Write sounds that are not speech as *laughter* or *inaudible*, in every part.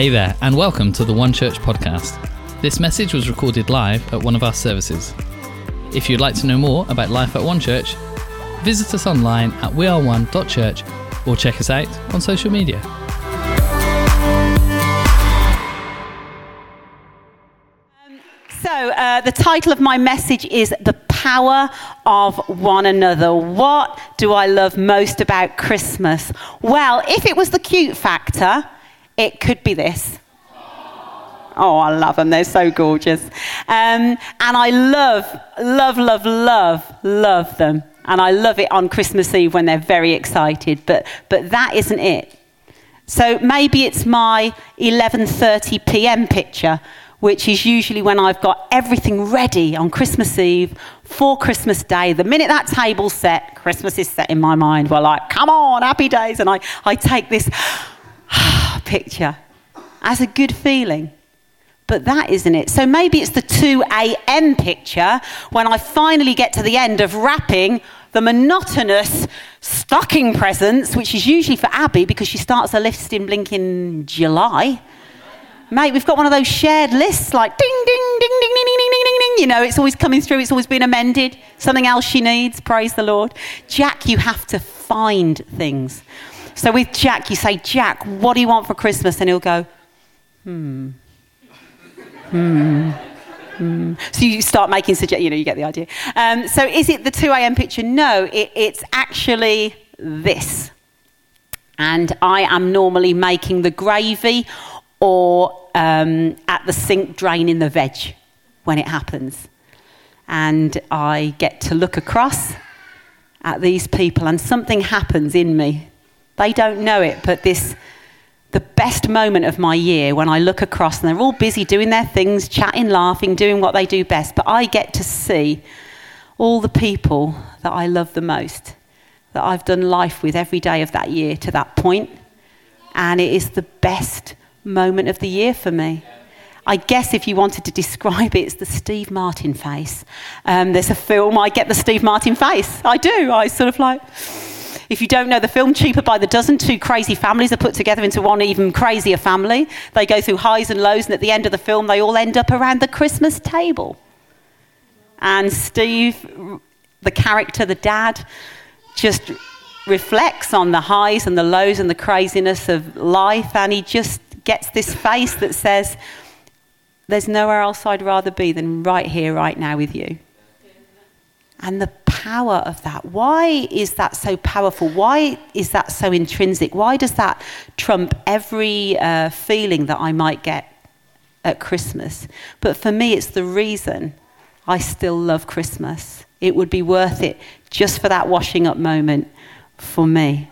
Hey there, and welcome to the One Church podcast. This message was recorded live at one of our services. If you'd like to know more about life at One Church, visit us online at weareone.church or check us out on social media. So, uh, the title of my message is The Power of One Another. What do I love most about Christmas? Well, if it was the cute factor, it could be this. Oh, I love them. They're so gorgeous. Um, and I love, love, love, love, love them. And I love it on Christmas Eve when they're very excited. But, but that isn't it. So maybe it's my 11:30 p.m. picture, which is usually when I've got everything ready on Christmas Eve for Christmas Day. The minute that table's set, Christmas is set in my mind. We're like, come on, happy days. And I, I take this picture as a good feeling. But that isn't it. So maybe it's the 2 a.m. picture when I finally get to the end of wrapping the monotonous stocking presents, which is usually for Abby because she starts her list in blinking July. Mate, we've got one of those shared lists like ding, ding, ding, ding, ding, ding, ding, ding, ding. You know, it's always coming through, it's always been amended. Something else she needs, praise the Lord. Jack, you have to find things. So with Jack, you say, Jack, what do you want for Christmas? And he'll go, hmm. Hmm. Hmm. So you start making suggestions, you know, you get the idea. Um, so is it the 2 a.m. picture? No, it, it's actually this. And I am normally making the gravy or um, at the sink draining the veg when it happens. And I get to look across at these people, and something happens in me. They don't know it, but this the best moment of my year when I look across and they're all busy doing their things, chatting, laughing, doing what they do best. But I get to see all the people that I love the most, that I've done life with every day of that year to that point. And it is the best moment of the year for me. I guess if you wanted to describe it, it's the Steve Martin face. Um, there's a film, I get the Steve Martin face. I do. I sort of like. If you don't know the film, Cheaper by the Dozen, two crazy families are put together into one even crazier family. They go through highs and lows, and at the end of the film, they all end up around the Christmas table. And Steve, the character, the dad, just reflects on the highs and the lows and the craziness of life, and he just gets this face that says, There's nowhere else I'd rather be than right here, right now with you. And the power of that. Why is that so powerful? Why is that so intrinsic? Why does that trump every uh, feeling that I might get at Christmas? But for me, it's the reason I still love Christmas. It would be worth it just for that washing up moment for me.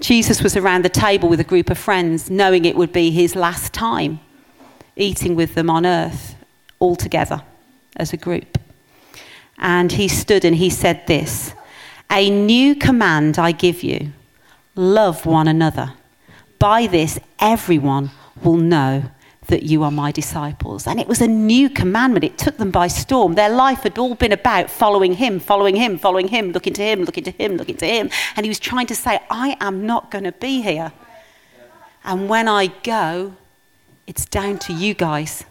Jesus was around the table with a group of friends, knowing it would be his last time eating with them on earth, all together as a group. And he stood and he said this A new command I give you love one another. By this, everyone will know that you are my disciples. And it was a new commandment. It took them by storm. Their life had all been about following him, following him, following him, looking to him, looking to him, looking to him. And he was trying to say, I am not going to be here. And when I go, it's down to you guys.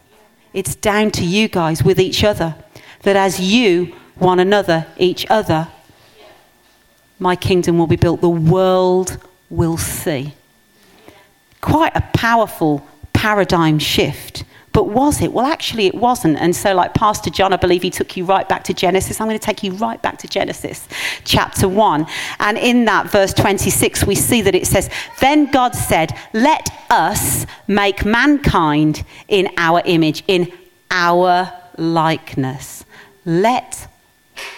It's down to you guys with each other. That as you, one another, each other, my kingdom will be built. The world will see. Quite a powerful paradigm shift. But was it? Well, actually, it wasn't. And so, like Pastor John, I believe he took you right back to Genesis. I'm going to take you right back to Genesis chapter 1. And in that, verse 26, we see that it says, Then God said, Let us make mankind in our image, in our likeness. Let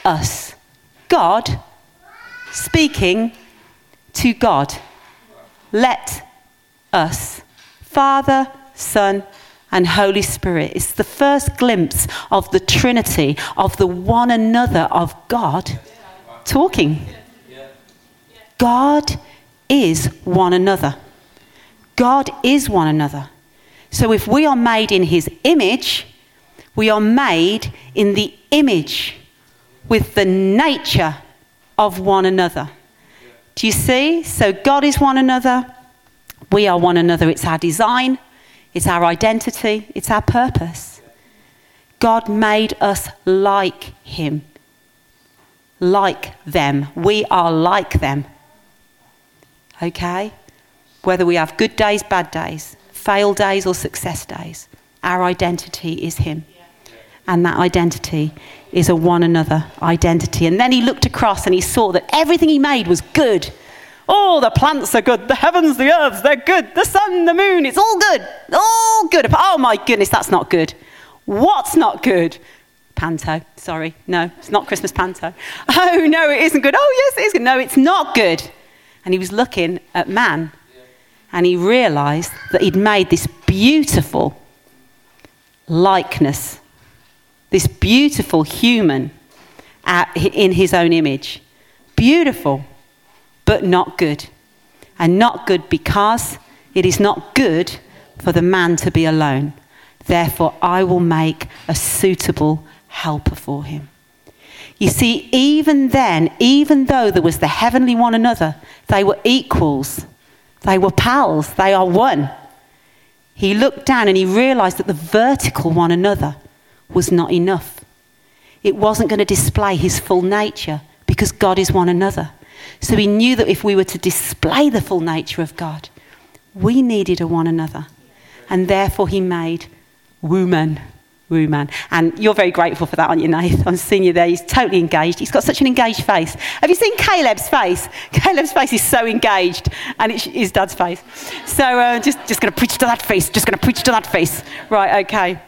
us. God speaking to God. Let us. Father, Son, and Holy Spirit. It's the first glimpse of the Trinity, of the one another of God talking. God is one another. God is one another. So if we are made in his image, we are made in the image with the nature of one another. Do you see? So God is one another, We are one another. It's our design, it's our identity, it's our purpose. God made us like Him, like them. We are like them. Okay? Whether we have good days, bad days, fail days, or success days, our identity is Him. And that identity is a one another identity. And then he looked across and he saw that everything he made was good. Oh, the plants are good, the heavens, the earths, they're good, the sun, the moon, it's all good, all good. Oh my goodness, that's not good. What's not good? Panto, sorry, no, it's not Christmas panto. *laughs* Oh no, it isn't good. Oh yes, it is good. No, it's not good. And he was looking at man and he realized that he'd made this beautiful likeness, this beautiful human in his own image. Beautiful but not good. And not good because it is not good for the man to be alone. Therefore, I will make a suitable helper for him. You see, even then, even though there was the heavenly one another, they were equals, they were pals, they are one. He looked down and he realized that the vertical one another was not enough. It wasn't going to display his full nature because God is one another. So he knew that if we were to display the full nature of God, we needed a one another. And therefore he made woman. Woman. And you're very grateful for that, aren't you, Nath? I'm seeing you there. He's totally engaged. He's got such an engaged face. Have you seen Caleb's face? *laughs* Caleb's face is so engaged, and it's his dad's face. So uh, just, just going to preach to that face. Just going to preach to that face. Right, okay.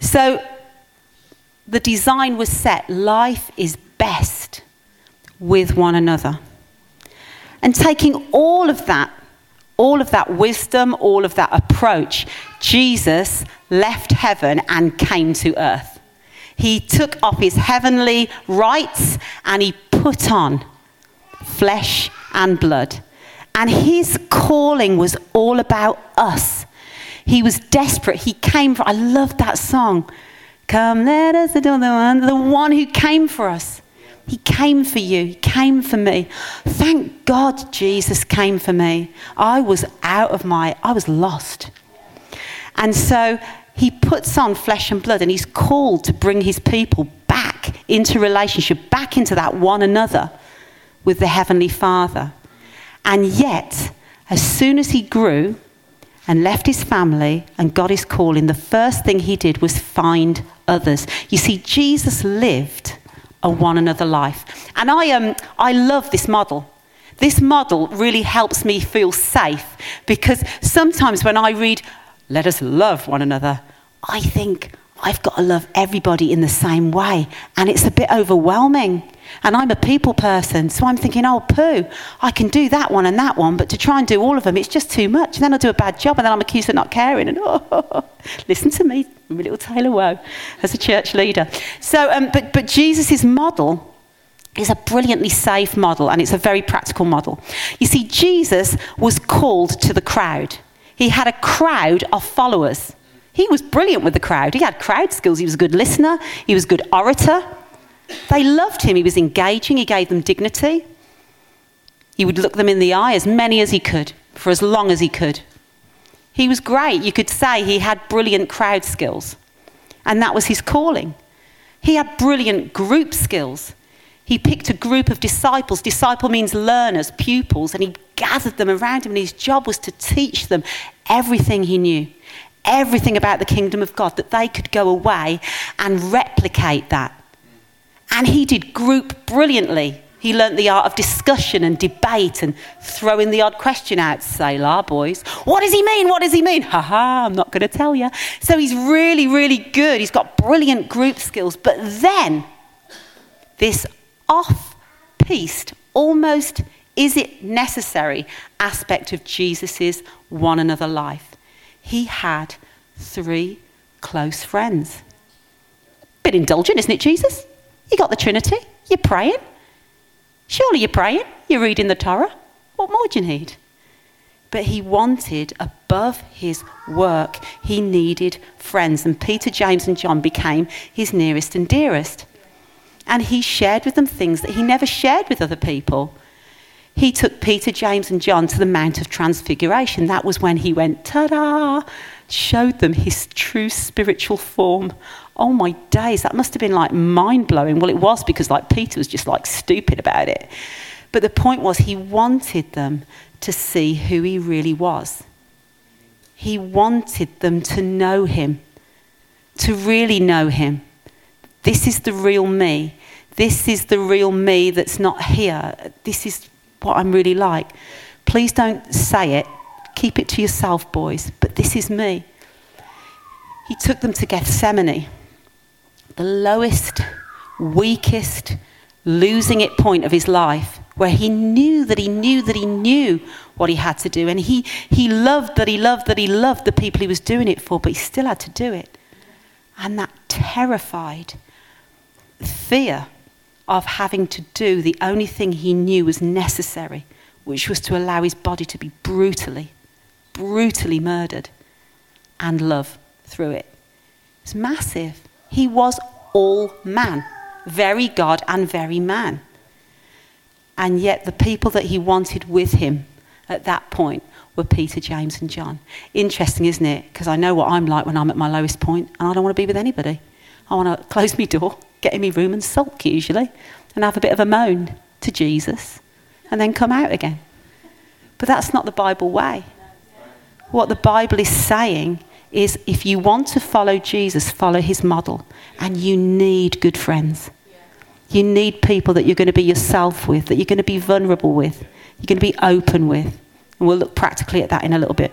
So the design was set. Life is best with one another. And taking all of that, all of that wisdom, all of that approach, Jesus left heaven and came to earth. He took off his heavenly rights and he put on flesh and blood. And his calling was all about us. He was desperate. He came for, I love that song. Come, let us adore the one, the one who came for us. He came for you. He came for me. Thank God Jesus came for me. I was out of my, I was lost. And so he puts on flesh and blood and he's called to bring his people back into relationship, back into that one another with the Heavenly Father. And yet, as soon as he grew and left his family and got his calling, the first thing he did was find others. You see, Jesus lived a one another life. And I, um, I love this model. This model really helps me feel safe because sometimes when I read, let us love one another, I think I've got to love everybody in the same way. And it's a bit overwhelming. And I'm a people person, so I'm thinking, oh, poo, I can do that one and that one, but to try and do all of them, it's just too much. And then I'll do a bad job, and then I'm accused of not caring. And *laughs* oh, listen to me, I'm a little Taylor Woe as a church leader. So, um, but, but Jesus' model is a brilliantly safe model, and it's a very practical model. You see, Jesus was called to the crowd, he had a crowd of followers. He was brilliant with the crowd. He had crowd skills. He was a good listener. He was a good orator. They loved him. He was engaging, he gave them dignity. He would look them in the eye as many as he could, for as long as he could. He was great. You could say he had brilliant crowd skills, and that was his calling. He had brilliant group skills. He picked a group of disciples. Disciple means learners, pupils, and he gathered them around him, and his job was to teach them everything he knew, everything about the kingdom of God, that they could go away and replicate that and he did group brilliantly. He learnt the art of discussion and debate and throwing the odd question out. Say, la, boys. What does he mean? What does he mean? Ha ha, I'm not going to tell you. So he's really, really good. He's got brilliant group skills. But then, this off piste, almost is it necessary aspect of Jesus' one another life. He had three close friends. Bit indulgent, isn't it, Jesus? You got the Trinity. You're praying. Surely you're praying. You're reading the Torah. What more do you need? But he wanted, above his work, he needed friends. And Peter, James, and John became his nearest and dearest. And he shared with them things that he never shared with other people. He took Peter, James, and John to the Mount of Transfiguration. That was when he went, ta da, showed them his true spiritual form. Oh my days, that must have been like mind blowing. Well, it was because like Peter was just like stupid about it. But the point was, he wanted them to see who he really was. He wanted them to know him, to really know him. This is the real me. This is the real me that's not here. This is what I'm really like. Please don't say it. Keep it to yourself, boys. But this is me. He took them to Gethsemane, the lowest, weakest, losing it point of his life, where he knew that he knew that he knew what he had to do. And he, he loved that he loved that he loved the people he was doing it for, but he still had to do it. And that terrified fear of having to do the only thing he knew was necessary, which was to allow his body to be brutally, brutally murdered and love through it. It's massive. He was all man, very God and very man. And yet, the people that he wanted with him at that point were Peter, James, and John. Interesting, isn't it? Because I know what I'm like when I'm at my lowest point, and I don't want to be with anybody. I want to close my door get in my room and sulk usually and have a bit of a moan to Jesus and then come out again. But that's not the Bible way. What the Bible is saying is if you want to follow Jesus, follow his model. And you need good friends. You need people that you're going to be yourself with, that you're going to be vulnerable with, you're going to be open with. And we'll look practically at that in a little bit.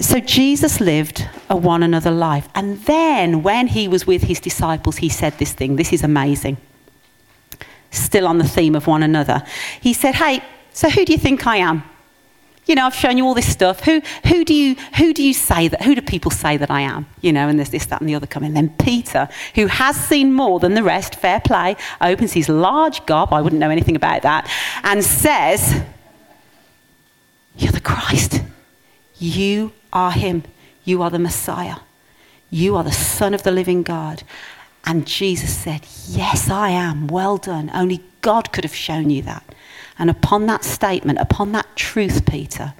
So Jesus lived a one another life. And then when he was with his disciples, he said this thing. This is amazing. Still on the theme of one another. He said, Hey, so who do you think I am? You know, I've shown you all this stuff. Who, who, do you, who do you say that, who do people say that I am? You know, and there's this, that, and the other coming. Then Peter, who has seen more than the rest, fair play, opens his large gob, I wouldn't know anything about that, and says, You're the Christ. You are Him. You are the Messiah. You are the Son of the living God. And Jesus said, Yes, I am. Well done. Only God could have shown you that. And upon that statement, upon that truth, Peter,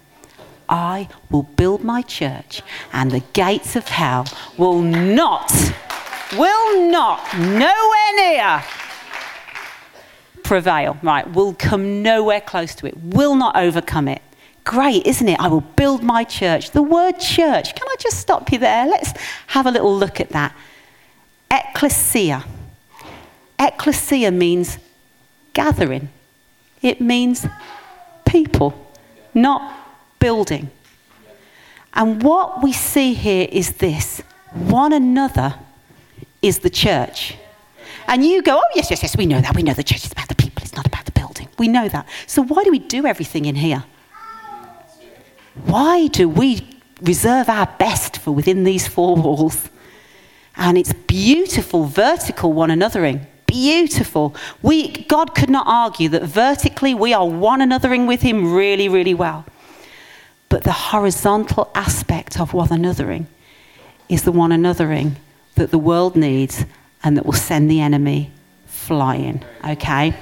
I will build my church, and the gates of hell will not, will not, nowhere near prevail, right? Will come nowhere close to it, will not overcome it great, isn't it? I will build my church. The word church, can I just stop you there? Let's have a little look at that. Ecclesia. Ecclesia means gathering, it means people, not building. And what we see here is this one another is the church. And you go, oh, yes, yes, yes, we know that. We know the church is about the people, it's not about the building. We know that. So why do we do everything in here? Why do we reserve our best for within these four walls? And it's beautiful, vertical one anothering. Beautiful. We, God could not argue that vertically we are one anothering with Him really, really well. But the horizontal aspect of one anothering is the one anothering that the world needs and that will send the enemy flying. Okay?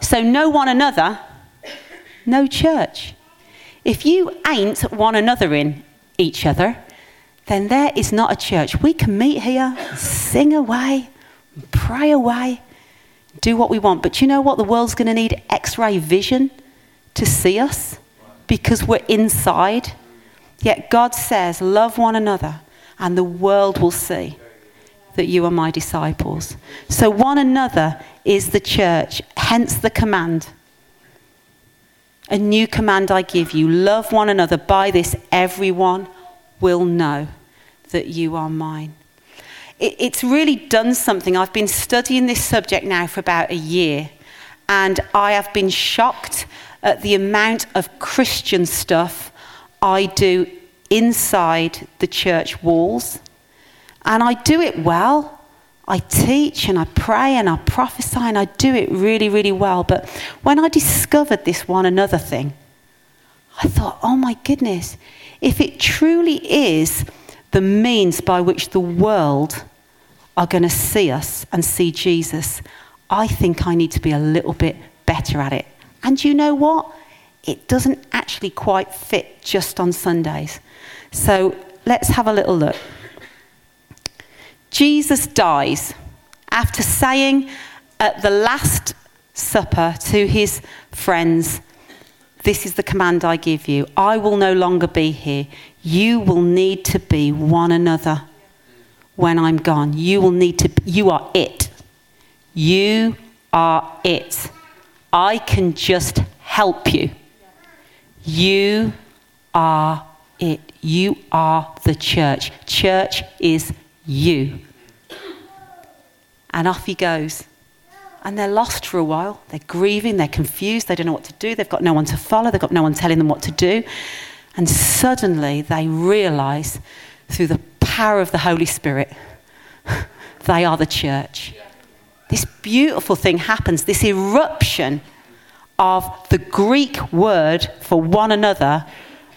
So, no one another, no church. If you ain't one another in each other, then there is not a church. We can meet here, sing away, pray away, do what we want. But you know what? The world's going to need x ray vision to see us because we're inside. Yet God says, Love one another, and the world will see that you are my disciples. So, one another is the church, hence the command. A new command I give you love one another. By this, everyone will know that you are mine. It, it's really done something. I've been studying this subject now for about a year, and I have been shocked at the amount of Christian stuff I do inside the church walls. And I do it well. I teach and I pray and I prophesy and I do it really, really well. But when I discovered this one another thing, I thought, oh my goodness, if it truly is the means by which the world are going to see us and see Jesus, I think I need to be a little bit better at it. And you know what? It doesn't actually quite fit just on Sundays. So let's have a little look. Jesus dies after saying at the Last Supper to his friends, This is the command I give you. I will no longer be here. You will need to be one another when I'm gone. You will need to, you are it. You are it. I can just help you. You are it. You are the church. Church is you. And off he goes. And they're lost for a while. They're grieving, they're confused, they don't know what to do, they've got no one to follow, they've got no one telling them what to do. And suddenly they realize through the power of the Holy Spirit, they are the church. This beautiful thing happens, this eruption of the Greek word for one another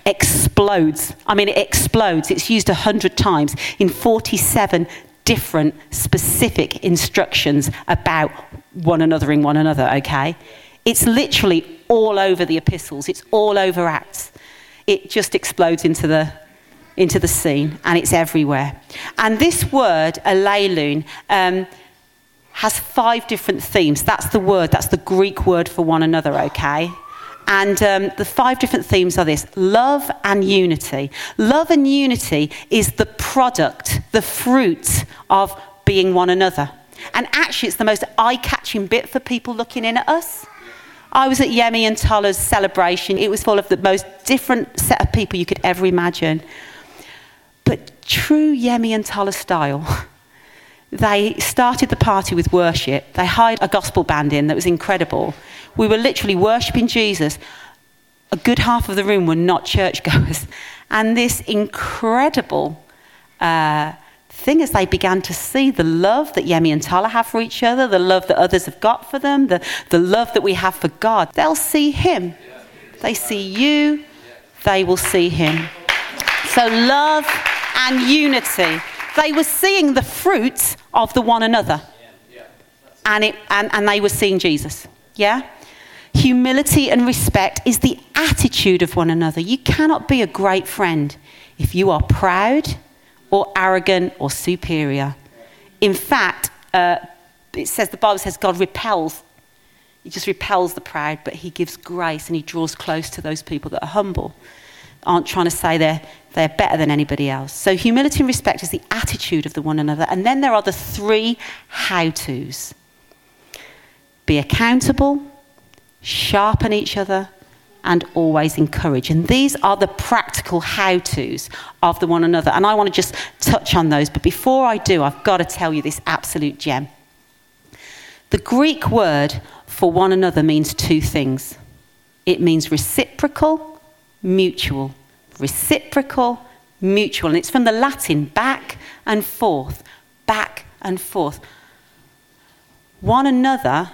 explodes. I mean, it explodes. It's used a hundred times in 47 different specific instructions about one another in one another, okay? It's literally all over the epistles, it's all over Acts. It just explodes into the, into the scene and it's everywhere. And this word, allelon, um, has five different themes. That's the word, that's the Greek word for one another, okay? And um, the five different themes are this love and unity. Love and unity is the product, the fruit of being one another. And actually, it's the most eye catching bit for people looking in at us. I was at Yemi and Tola's celebration. It was full of the most different set of people you could ever imagine. But true Yemi and Tala style, *laughs* they started the party with worship. They hired a gospel band in that was incredible. We were literally worshipping Jesus. A good half of the room were not churchgoers. *laughs* And this incredible uh, thing as they began to see the love that Yemi and Tala have for each other, the love that others have got for them, the, the love that we have for God, they'll see Him. They see you, they will see Him. So, love and unity. They were seeing the fruit of the one another. And, it, and, and they were seeing Jesus. Yeah? Humility and respect is the attitude of one another. You cannot be a great friend if you are proud or arrogant or superior. In fact, uh, it says the Bible says God repels. He just repels the proud, but he gives grace and he draws close to those people that are humble, aren't trying to say they're, they're better than anybody else. So, humility and respect is the attitude of the one another. And then there are the three how to's be accountable, sharpen each other, and always encourage. And these are the practical how to's of the one another. And I want to just touch on those. But before I do, I've got to tell you this absolute gem. The Greek word for one another means two things it means reciprocal, mutual. Reciprocal, mutual. And it's from the Latin back and forth, back and forth. One another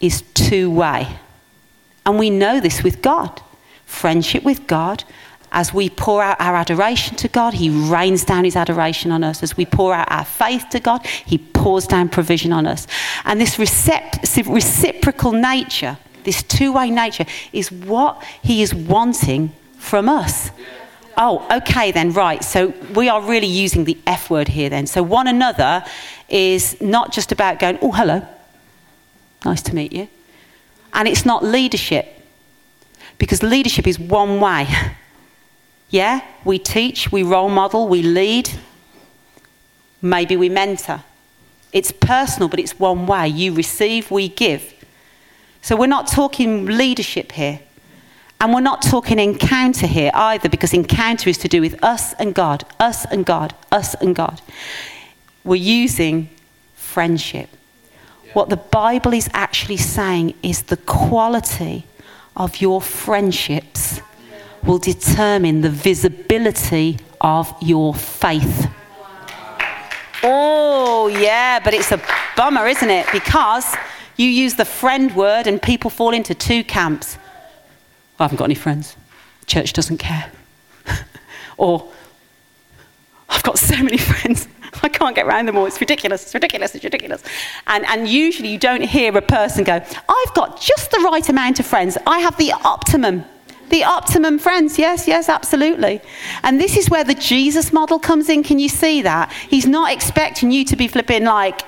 is two way. And we know this with God. Friendship with God, as we pour out our adoration to God, He rains down His adoration on us. As we pour out our faith to God, He pours down provision on us. And this reciprocal nature, this two way nature, is what He is wanting from us. Oh, okay, then, right. So we are really using the F word here, then. So one another is not just about going, oh, hello, nice to meet you. And it's not leadership, because leadership is one way. *laughs* Yeah, we teach, we role model, we lead, maybe we mentor. It's personal, but it's one way. You receive, we give. So we're not talking leadership here. And we're not talking encounter here either, because encounter is to do with us and God, us and God, us and God. We're using friendship. What the Bible is actually saying is the quality of your friendships will determine the visibility of your faith. Oh, yeah, but it's a bummer, isn't it? Because you use the friend word and people fall into two camps. I haven't got any friends. Church doesn't care. *laughs* or I've got so many *laughs* friends. I can't get around them all. It's ridiculous. It's ridiculous. It's ridiculous. And, and usually you don't hear a person go, I've got just the right amount of friends. I have the optimum. The optimum friends. Yes, yes, absolutely. And this is where the Jesus model comes in. Can you see that? He's not expecting you to be flipping like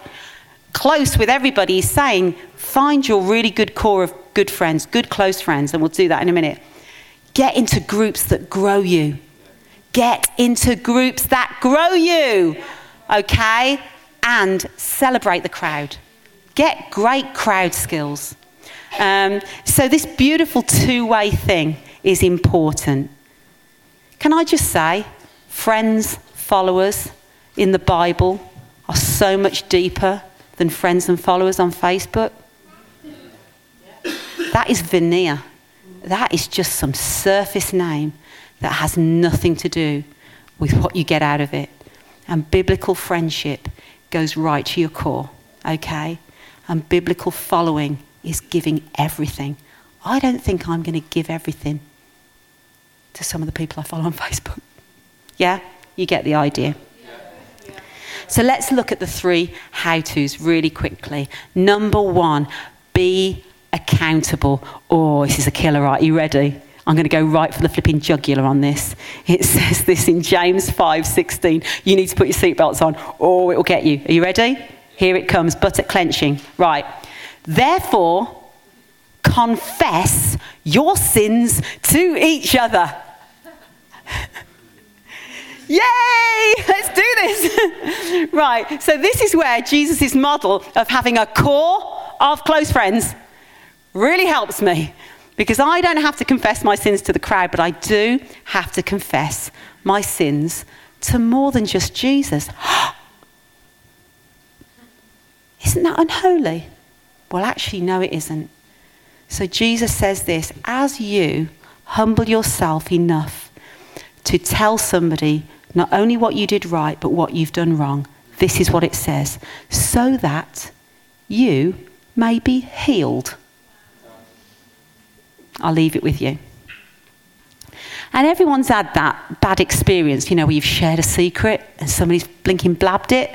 close with everybody. He's saying, find your really good core of good friends, good close friends. And we'll do that in a minute. Get into groups that grow you. Get into groups that grow you okay? And celebrate the crowd. Get great crowd skills. Um, so, this beautiful two way thing is important. Can I just say, friends, followers in the Bible are so much deeper than friends and followers on Facebook? That is veneer. That is just some surface name that has nothing to do with what you get out of it. And biblical friendship goes right to your core, okay? And biblical following is giving everything. I don't think I'm going to give everything to some of the people I follow on *laughs* Facebook. Yeah? You get the idea. So let's look at the three how to's really quickly. Number one, be accountable. Oh, this is a killer, right? Are you ready? I'm going to go right for the flipping jugular on this. It *laughs* says this in James 5:16. You need to put your seatbelts on, or it will get you. Are you ready? Here it comes, buttock clenching. Right. Therefore, confess your sins to each other. *laughs* Yay! *laughs* Let's do this. *laughs* right. So this is where Jesus' model of having a core of close friends really helps me because I don't have to confess my sins to the crowd, but I do have to confess my sins to more than just Jesus. *gasps* isn't that unholy? Well, actually, no, it isn't. So Jesus says this as you humble yourself enough to tell somebody not only what you did right, but what you've done wrong, this is what it says, so that you may be healed. I'll leave it with you. And everyone's had that bad experience, you know, where you've shared a secret and somebody's blinking blabbed it.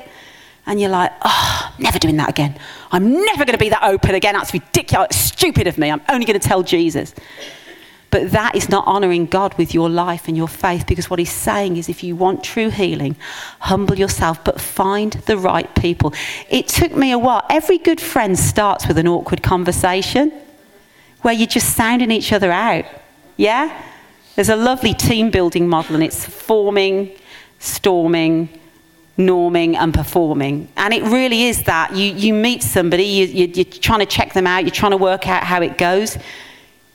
And you're like, oh, never doing that again. I'm never going to be that open again. That's ridiculous. It's stupid of me. I'm only going to tell Jesus. But that is not honoring God with your life and your faith because what he's saying is if you want true healing, humble yourself, but find the right people. It took me a while. Every good friend starts with an awkward conversation where you're just sounding each other out. Yeah? There's a lovely team building model, and it's forming, storming, norming, and performing. And it really is that. You, you meet somebody, you, you, you're trying to check them out, you're trying to work out how it goes.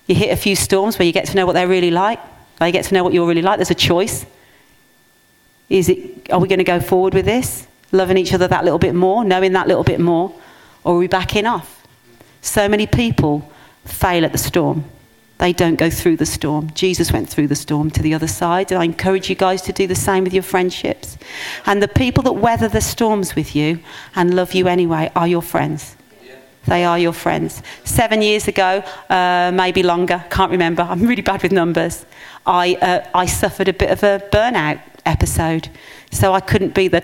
You hit a few storms where you get to know what they're really like. They get to know what you're really like. There's a choice. Is it, are we going to go forward with this? Loving each other that little bit more, knowing that little bit more? Or are we backing off? So many people fail at the storm. They don't go through the storm. Jesus went through the storm to the other side. And I encourage you guys to do the same with your friendships. And the people that weather the storms with you and love you anyway are your friends. They are your friends. Seven years ago, uh, maybe longer, can't remember. I'm really bad with numbers. I, uh, I suffered a bit of a burnout episode. So I couldn't be the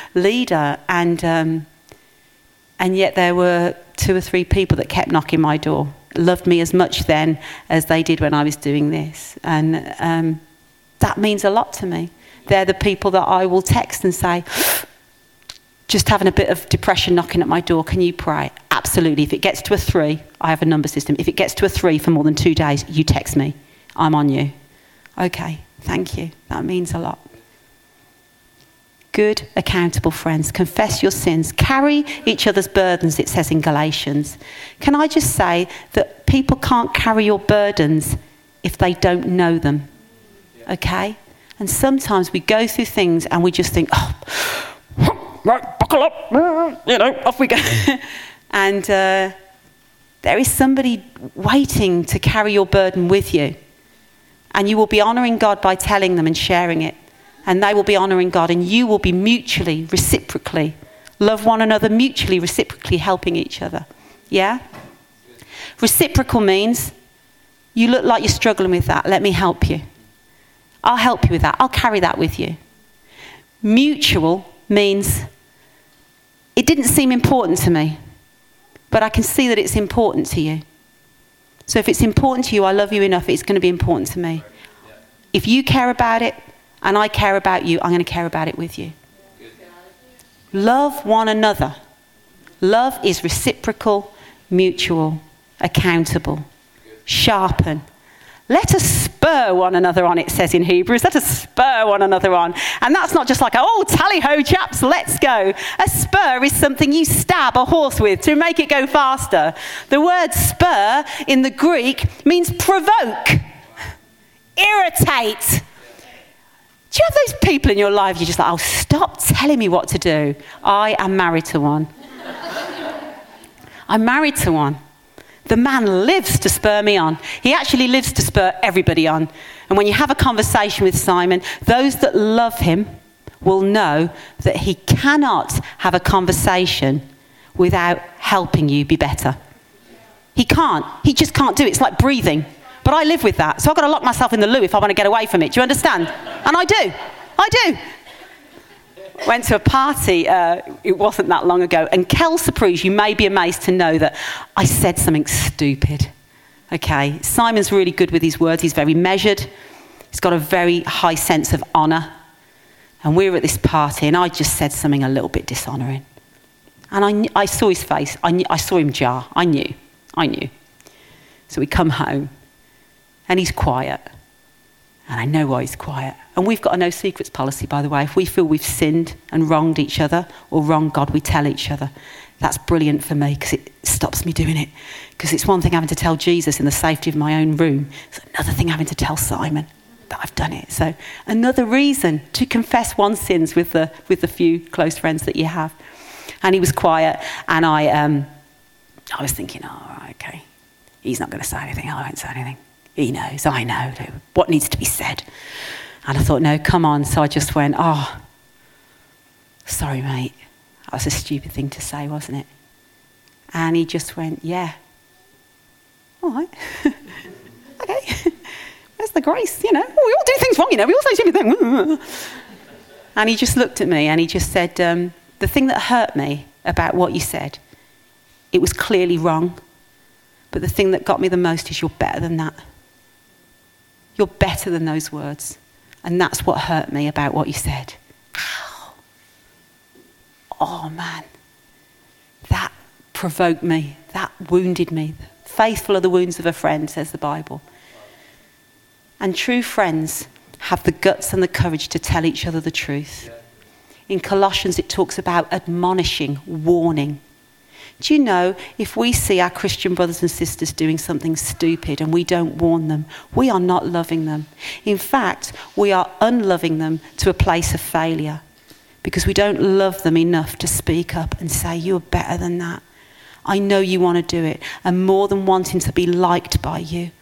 *laughs* leader. And, um, and yet there were two or three people that kept knocking my door, loved me as much then as they did when I was doing this. And um, that means a lot to me. They're the people that I will text and say, just having a bit of depression knocking at my door, can you pray? Absolutely. If it gets to a three, I have a number system. If it gets to a three for more than two days, you text me. I'm on you. Okay, thank you. That means a lot good, accountable friends. Confess your sins. Carry each other's burdens, it says in Galatians. Can I just say that people can't carry your burdens if they don't know them? Okay? And sometimes we go through things and we just think, oh, *gasps* right, buckle up, you know, off we go. *laughs* and uh, there is somebody waiting to carry your burden with you. And you will be honoring God by telling them and sharing it and they will be honoring God, and you will be mutually, reciprocally, love one another, mutually, reciprocally helping each other. Yeah? Reciprocal means you look like you're struggling with that. Let me help you. I'll help you with that. I'll carry that with you. Mutual means it didn't seem important to me, but I can see that it's important to you. So if it's important to you, I love you enough, it's going to be important to me. If you care about it and I care about you, I'm going to care about it with you. Love one another. Love is reciprocal, mutual, accountable, sharpen. Let us spur one another on, it says in Hebrews. Let us spur one another on. And that's not just like, oh, tally ho, chaps, let's go. A spur is something you stab a horse with to make it go faster. The word spur in the Greek means provoke, irritate. Do you have those people in your life you're just like, oh, stop telling me what to do? I am married to one. I'm married to one. The man lives to spur me on. He actually lives to spur everybody on. And when you have a conversation with Simon, those that love him will know that he cannot have a conversation without helping you be better. He can't. He just can't do it. It's like breathing. But I live with that. So I've got to lock myself in the loo if I want to get away from it. Do you understand? And I do. I do went to a party, uh, it wasn't that long ago, and Kel Surprise, you may be amazed to know that I said something stupid. Okay, Simon's really good with his words, he's very measured, he's got a very high sense of honour. And we were at this party, and I just said something a little bit dishonouring. And I, I saw his face, I, knew, I saw him jar, I knew, I knew. So we come home, and he's quiet. And I know why he's quiet. And we've got a no secrets policy, by the way. If we feel we've sinned and wronged each other or wronged God, we tell each other. That's brilliant for me because it stops me doing it. Because it's one thing having to tell Jesus in the safety of my own room, it's another thing having to tell Simon that I've done it. So, another reason to confess one's sins with the, with the few close friends that you have. And he was quiet, and I, um, I was thinking, oh, okay, he's not going to say anything, I won't say anything. He knows, I know what needs to be said. And I thought, no, come on. So I just went, oh, sorry, mate. That was a stupid thing to say, wasn't it? And he just went, yeah. All right. *laughs* okay. *laughs* Where's the grace? You know, we all do things wrong, you know, we all say stupid things. *laughs* and he just looked at me and he just said, um, the thing that hurt me about what you said, it was clearly wrong. But the thing that got me the most is you're better than that. You're better than those words. And that's what hurt me about what you said. Ow. Oh, man. That provoked me. That wounded me. Faithful are the wounds of a friend, says the Bible. And true friends have the guts and the courage to tell each other the truth. In Colossians, it talks about admonishing, warning. Do you know if we see our Christian brothers and sisters doing something stupid and we don't warn them, we are not loving them. In fact, we are unloving them to a place of failure because we don't love them enough to speak up and say, You're better than that. I know you want to do it. And more than wanting to be liked by you,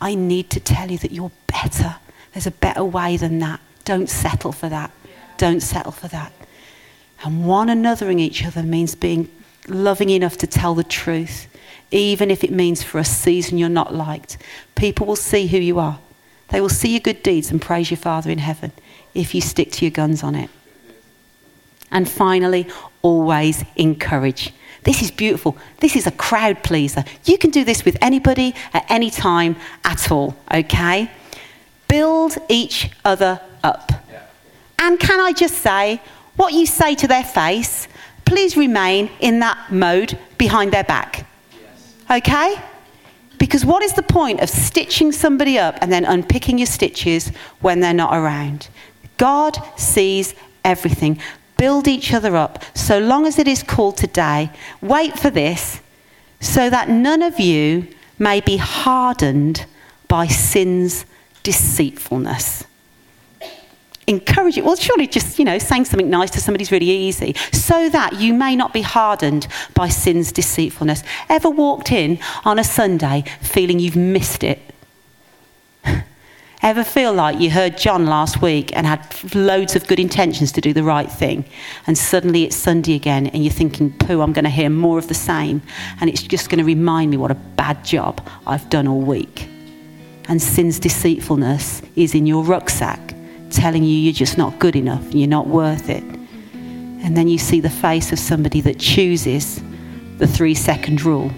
I need to tell you that you're better. There's a better way than that. Don't settle for that. Don't settle for that. And one anothering each other means being loving enough to tell the truth, even if it means for a season you're not liked. People will see who you are. They will see your good deeds and praise your Father in heaven if you stick to your guns on it. And finally, always encourage. This is beautiful. This is a crowd pleaser. You can do this with anybody at any time at all, okay? Build each other up. Yeah. And can I just say, what you say to their face please remain in that mode behind their back. Okay? Because what is the point of stitching somebody up and then unpicking your stitches when they're not around? God sees everything. Build each other up so long as it is called today. Wait for this so that none of you may be hardened by sin's deceitfulness encourage it. Well, surely just, you know, saying something nice to somebody's really easy. So that you may not be hardened by sin's deceitfulness. Ever walked in on a Sunday feeling you've missed it? *laughs* Ever feel like you heard John last week and had loads of good intentions to do the right thing, and suddenly it's Sunday again, and you're thinking, pooh, I'm going to hear more of the same, and it's just going to remind me what a bad job I've done all week? And sin's deceitfulness is in your rucksack telling you you're just not good enough you're not worth it. And then you see the face of somebody that chooses the three second rule,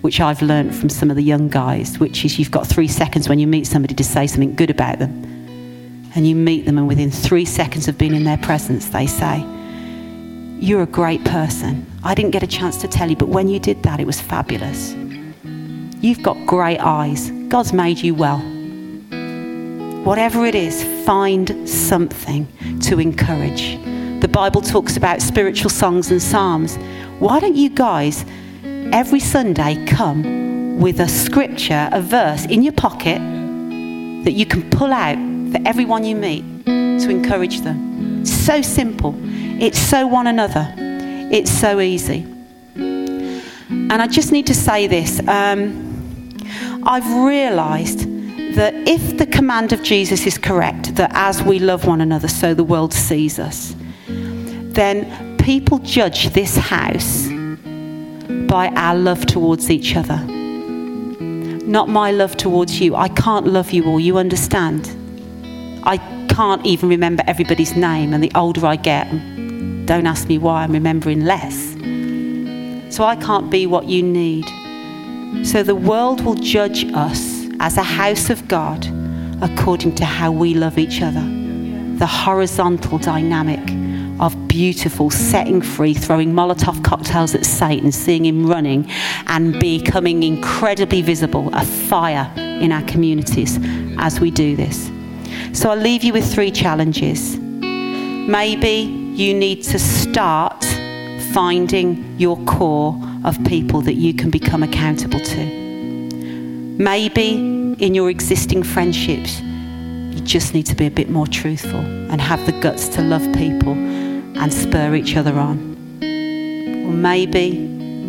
which I've learned from some of the young guys, which is you've got three seconds when you meet somebody to say something good about them. And you meet them, and within three seconds of being in their presence, they say, You're a great person. I didn't get a chance to tell you, but when you did that, it was fabulous. You've got great eyes. God's made you well. Whatever it is, find something to encourage. The Bible talks about spiritual songs and psalms. Why don't you guys every Sunday come with a scripture, a verse in your pocket that you can pull out for everyone you meet to encourage them? So simple. It's so one another. It's so easy. And I just need to say this. Um, I've realised that if the command of Jesus is correct, that as we love one another, so the world sees us, then people judge this house by our love towards each other. Not my love towards you. I can't love you all, you understand? I can't even remember everybody's name, and the older I get, don't ask me why I'm remembering less. So I can't be what you need. So the world will judge us as a house of God according to how we love each other. The horizontal dynamic of beautiful, setting free, throwing Molotov cocktails at Satan, seeing him running, and becoming incredibly visible, a fire in our communities as we do this. So I'll leave you with three challenges. Maybe you need to start finding your core of people that you can become accountable to. Maybe in your existing friendships, you just need to be a bit more truthful and have the guts to love people and spur each other on. Or maybe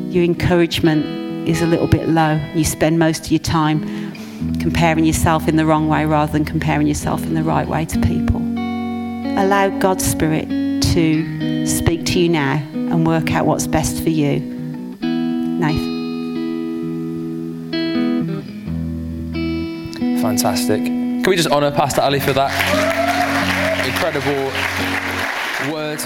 your encouragement is a little bit low. You spend most of your time comparing yourself in the wrong way rather than comparing yourself in the right way to people. Allow God's Spirit to speak to you now and work out what's best for you. Nathan. Fantastic. Can we just honour Pastor Ali for that incredible word?